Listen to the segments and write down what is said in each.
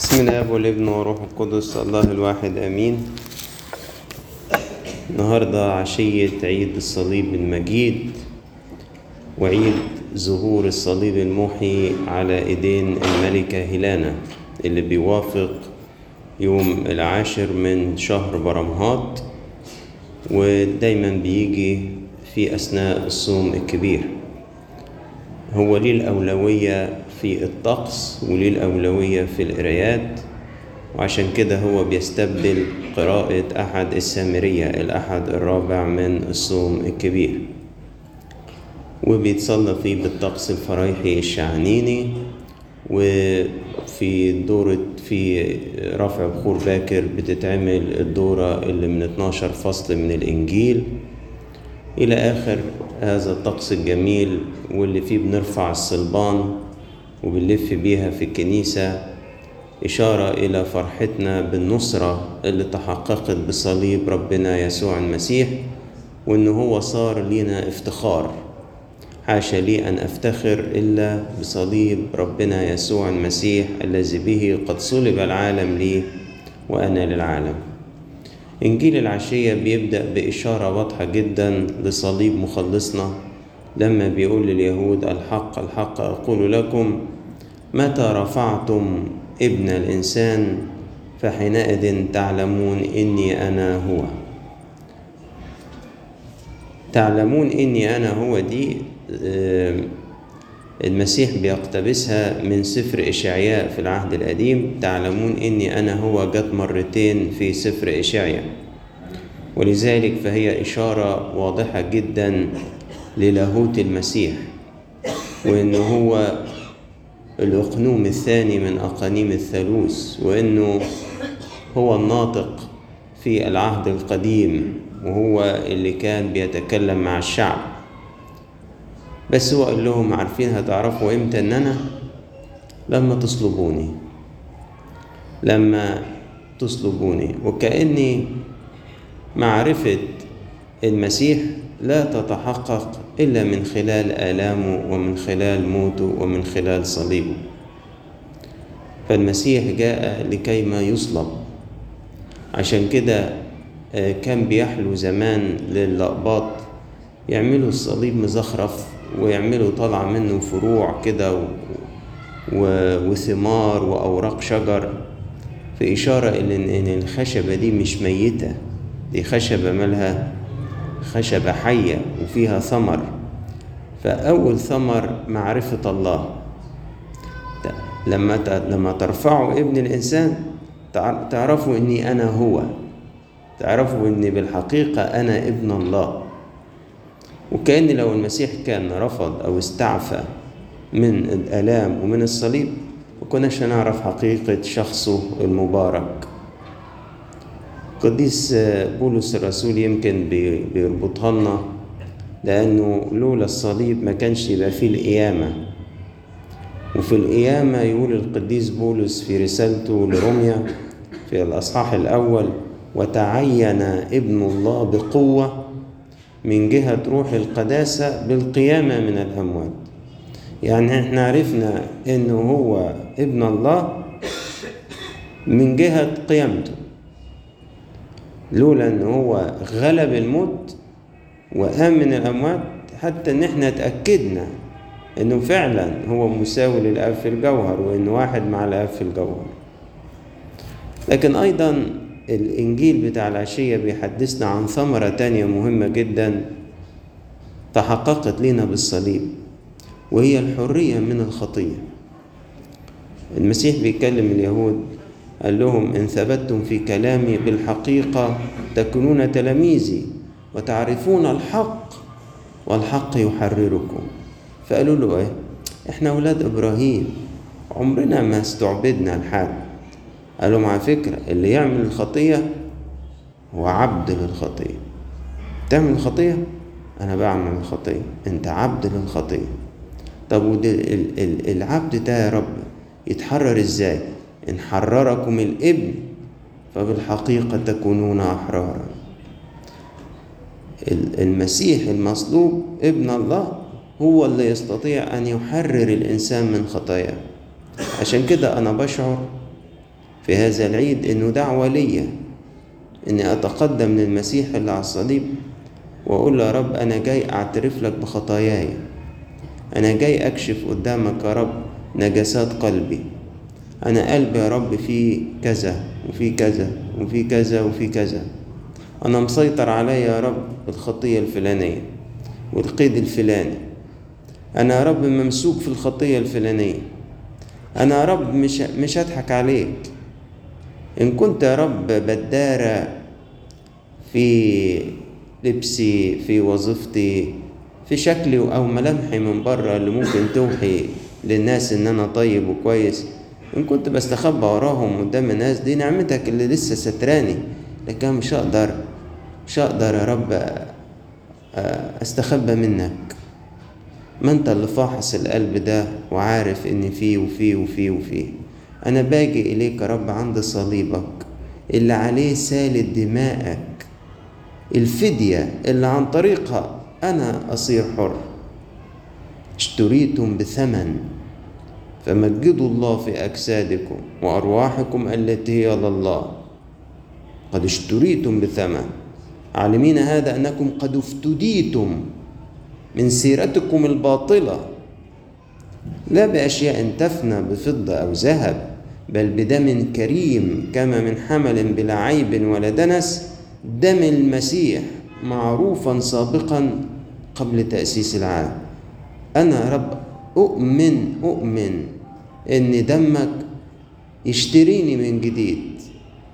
بسم الله والابن وروح القدس الله الواحد آمين. النهارده عشية عيد الصليب المجيد وعيد ظهور الصليب المحي على إيدين الملكة هيلانا اللي بيوافق يوم العاشر من شهر برمهات ودايما بيجي في أثناء الصوم الكبير. هو ليه الأولوية في الطقس وليه الأولوية في القرايات وعشان كده هو بيستبدل قراءة أحد السامرية الأحد الرابع من الصوم الكبير. وبيتصلى فيه بالطقس الفرايحي الشعنيني وفي دورة في رفع بخور باكر بتتعمل الدورة اللي من 12 فصل من الإنجيل. إلى آخر هذا الطقس الجميل واللي فيه بنرفع الصلبان وبنلف بيها في الكنيسة إشارة إلى فرحتنا بالنصرة اللي تحققت بصليب ربنا يسوع المسيح وإن هو صار لينا افتخار. حاشا لي أن أفتخر إلا بصليب ربنا يسوع المسيح الذي به قد صلب العالم لي وأنا للعالم. إنجيل العشية بيبدأ بإشارة واضحة جدا لصليب مخلصنا. لما بيقول لليهود الحق الحق أقول لكم متى رفعتم ابن الإنسان؟ فحينئذ تعلمون إني أنا هو. تعلمون إني أنا هو دي المسيح بيقتبسها من سفر إشعياء في العهد القديم. تعلمون إني أنا هو جت مرتين في سفر إشعياء. ولذلك فهي إشارة واضحة جدا للاهوت المسيح وإنه هو الأقنوم الثاني من أقانيم الثالوث وإنه هو الناطق في العهد القديم وهو اللي كان بيتكلم مع الشعب. بس هو قال لهم عارفين هتعرفوا إمتى إن أنا لما تصلبوني لما تصلبوني وكأني معرفة المسيح لا تتحقق إلا من خلال آلامه ومن خلال موته ومن خلال صليبه. فالمسيح جاء لكي ما يصلب. عشان كده كان بيحلو زمان للأقباط يعملوا الصليب مزخرف. ويعملوا طالع منه فروع كده و... و... وثمار وأوراق شجر في إشارة إلى إن الخشبة دي مش ميتة دي خشبة مالها؟ خشبة حية وفيها ثمر. فأول ثمر معرفة الله. لما. لما ترفعوا ابن الإنسان تعرفوا إني أنا هو. تعرفوا إني بالحقيقة أنا ابن الله. وكأن لو المسيح كان رفض أو استعفى من الآلام ومن الصليب ما كناش هنعرف حقيقة شخصه المبارك. قديس بولس الرسول يمكن بيربطها لنا لأنه لولا الصليب ما كانش يبقى فيه القيامة. وفي القيامة يقول القديس بولس في رسالته لروميا في الأصحاح الأول وتعين ابن الله بقوة من جهة روح القداسة بالقيامة من الأموات. يعني إحنا عرفنا إنه هو ابن الله من جهة قيامته. لولا ان هو غلب الموت وقام من الأموات حتى إن إحنا اتأكدنا إنه فعلا هو مساوي للآب في الجوهر وان واحد مع الآب في الجوهر. لكن أيضا الإنجيل بتاع العشية بيحدثنا عن ثمرة تانية مهمة جدا تحققت لنا بالصليب وهي الحرية من الخطية. المسيح بيكلم اليهود قال لهم إن ثبتتم في كلامي بالحقيقة تكونون تلاميذي وتعرفون الحق والحق يحرركم. فقالوا له إيه إحنا أولاد إبراهيم عمرنا ما استعبدنا لحد قال لهم على فكرة اللي يعمل الخطية هو عبد للخطية. تعمل الخطية أنا بعمل الخطية أنت عبد للخطية. طب العبد ده يا رب يتحرر إزاي؟ إن حرركم الإبن فبالحقيقة تكونون أحرارا. المسيح المصلوب ابن الله هو اللي يستطيع أن يحرر الإنسان من خطاياه. عشان كده أنا بشعر في هذا العيد إنه دعوة ليا إني أتقدم للمسيح اللي على الصليب وأقول له يا رب أنا جاي أعترف لك بخطاياي. أنا جاي أكشف قدامك يا رب نجاسات قلبي. أنا قلبي يا رب فيه كذا وفي كذا وفي كذا وفي كذا. أنا مسيطر عليا يا رب الخطية الفلانية والقيد الفلاني. أنا يا رب ممسوك في الخطية الفلانية. أنا يا رب مش مش هضحك عليك. إن كنت يا رب بدارة في لبسي في وظيفتي في شكلي أو ملامحي من بره اللي ممكن توحي للناس إن أنا طيب وكويس. إن كنت بستخبى وراهم قدام الناس دي نعمتك اللي لسه ستراني. لكن مش هقدر مش هقدر يا رب أستخبى منك. ما أنت اللي فاحص القلب ده وعارف إن فيه وفيه وفيه وفيه. أنا باجي إليك يا رب عند صليبك اللي عليه سالت دماءك. الفدية اللي عن طريقها أنا أصير حر. اشتريتم بثمن فمجدوا الله في أجسادكم وأرواحكم التي هي لله قد اشتريتم بثمن. عالمين هذا أنكم قد افتديتم من سيرتكم الباطلة. لا بأشياء تفنى بفضة أو ذهب. بل بدم كريم كما من حمل بلا عيب ولا دنس دم المسيح معروفا سابقا قبل تأسيس العالم. يا رب أؤمن أؤمن إن دمك يشتريني من جديد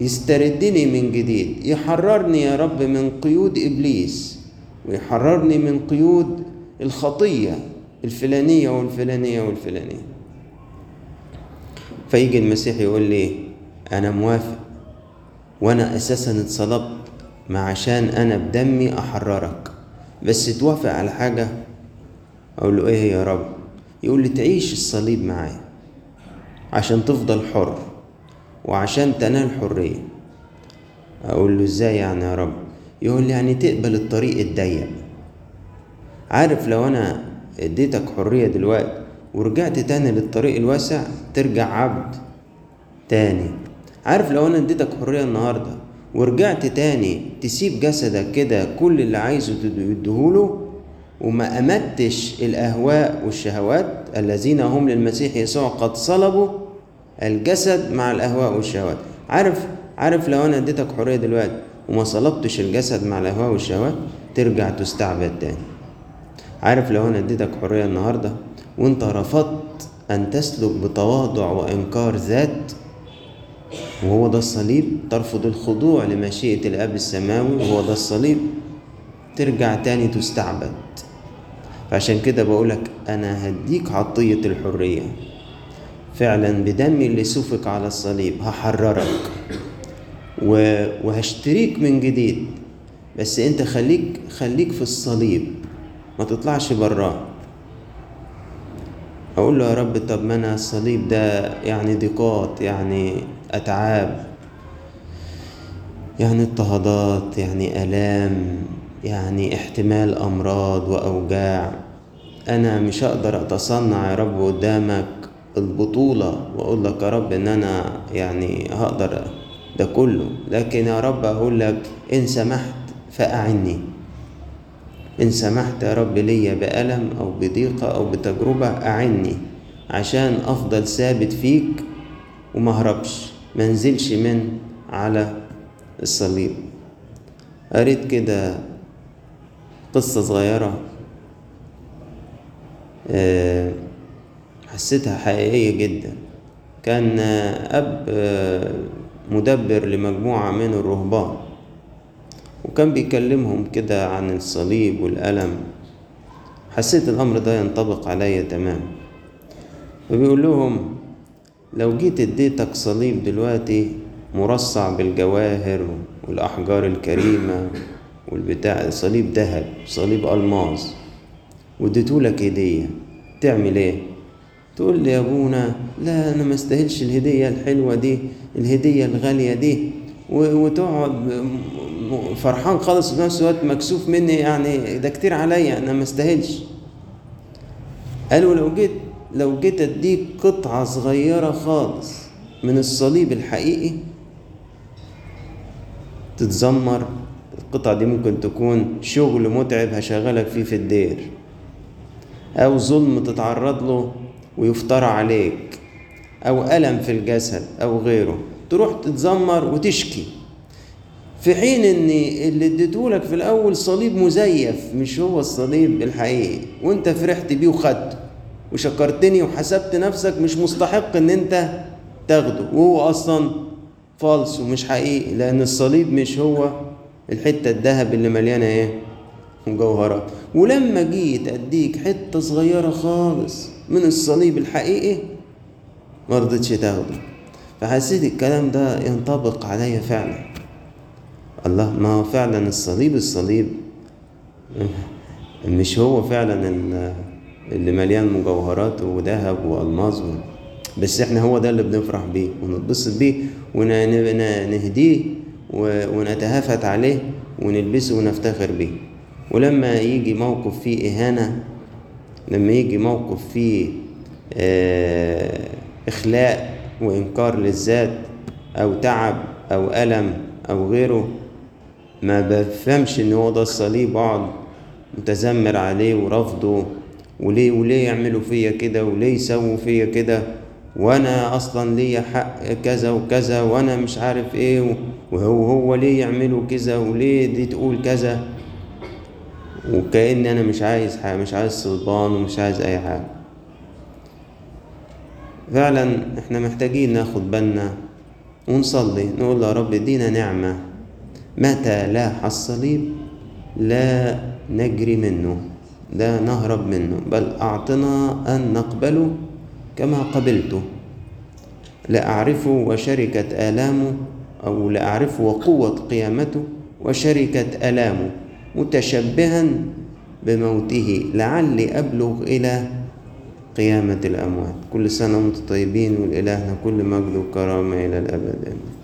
يستردني من جديد يحررني يا رب من قيود إبليس ويحررني من قيود الخطية الفلانية والفلانية والفلانية. فيجي المسيح يقول لي أنا موافق وأنا أساسا اتصلبت ما عشان أنا بدمي أحررك. بس توافق على حاجة؟ أقول له إيه يا رب؟ يقول لي تعيش الصليب معايا عشان تفضل حر وعشان تنال حرية. أقول له إزاي يعني يا رب؟ يقول لي يعني تقبل الطريق الضيق. عارف لو أنا اديتك حرية دلوقتي ورجعت تاني للطريق الواسع ترجع عبد تاني. عارف لو أنا اديتك حرية النهاردة ورجعت تاني تسيب جسدك كده كل اللي عايزه تديهوله وما أمتش الأهواء والشهوات الذين هم للمسيح يسوع قد صلبوا الجسد مع الأهواء والشهوات. عارف عارف لو أنا اديتك حرية دلوقتي وما صلبتش الجسد مع الأهواء والشهوات ترجع تستعبد تاني. عارف لو أنا اديتك حرية النهاردة وأنت رفضت أن تسلك بتواضع وإنكار ذات وهو ده الصليب. ترفض الخضوع لمشيئة الأب السماوي وهو ده الصليب. ترجع تاني تستعبد. فعشان كده بقولك أنا هديك عطية الحرية. فعلا بدمي اللي سفك على الصليب هحررك. وهشتريك من جديد. بس أنت خليك خليك في الصليب. ما تطلعش براه. أقول له يا رب طب ما أنا الصليب ده يعني ضيقات يعني أتعاب يعني اضطهادات يعني آلام يعني احتمال أمراض وأوجاع. أنا مش هقدر أتصنع يا رب قدامك البطولة وأقول لك يا رب إن أنا يعني هقدر ده كله. لكن يا رب أقول لك إن سمحت فأعني. إن سمحت يا رب ليا بألم أو بضيقة أو بتجربة أعني عشان أفضل ثابت فيك وما هربش ما أنزلش من على الصليب. قريت كده قصة صغيرة أه حسيتها حقيقية جدا. كان أب مدبر لمجموعة من الرهبان. وكان بيكلمهم كده عن الصليب والألم حسيت الأمر ده ينطبق عليا تمام فبيقول لهم لو جيت اديتك صليب دلوقتي مرصع بالجواهر والأحجار الكريمة والبتاع صليب ذهب صليب ألماظ واديتهولك هدية تعمل إيه؟ تقول لي يا أبونا لا أنا ما استاهلش الهدية الحلوة دي الهدية الغالية دي وتقعد فرحان خالص في نفس الوقت مكسوف مني يعني ده كتير عليا أنا ما استاهلش. قالوا لو جيت لو جيت أديك قطعة صغيرة خالص من الصليب الحقيقي تتذمر. القطعة دي ممكن تكون شغل متعب هشغلك فيه في الدير. أو ظلم تتعرض له ويفترى عليك. أو ألم في الجسد أو غيره. تروح تتذمر وتشكي. في حين ان اللي اديتهولك في الأول صليب مزيف مش هو الصليب الحقيقي. وأنت فرحت بيه وخدته وشكرتني وحسبت نفسك مش مستحق إن أنت تاخده. وهو أصلا فالص ومش حقيقي لأن الصليب مش هو الحتة الذهب اللي مليانة إيه؟ مجوهرات. ولما جيت أديك حتة صغيرة خالص من الصليب الحقيقي ما رضيتش تاخده. فحسيت الكلام ده ينطبق عليا فعلا. الله ما هو فعلا الصليب الصليب مش هو فعلا اللي مليان مجوهرات وذهب وألماظ بس إحنا هو ده اللي بنفرح بيه ونتبسط بيه ونهديه ونتهافت عليه ونلبسه ونفتخر بيه. ولما يجي موقف فيه إهانة لما يجي موقف فيه آه إخلاء وإنكار للذات أو تعب أو ألم أو غيره ما بفهمش إن هو ده الصليب أقعد متذمر عليه ورفضه وليه وليه يعملوا فيا كده وليه يسووا فيا كده؟ وأنا أصلا ليا حق كذا وكذا وأنا مش عارف إيه وهو هو ليه يعملوا كذا وليه دي تقول كذا؟ وكأن أنا مش عايز حاجة مش عايز سلطان ومش عايز أي حاجة. فعلا إحنا محتاجين ناخد بالنا ونصلي نقول يا رب ادينا نعمة. متى لاح الصليب لا نجري منه لا نهرب منه بل أعطنا أن نقبله كما قبلته. لأعرفه وشركة آلامه أو لأعرفه وقوة قيامته وشركة آلامه متشبها بموته. لعلي أبلغ إلى قيامة الأموات. كل سنة وأنتم طيبين ولإلهنا كل مجد وكرامة إلى الأبد. آمين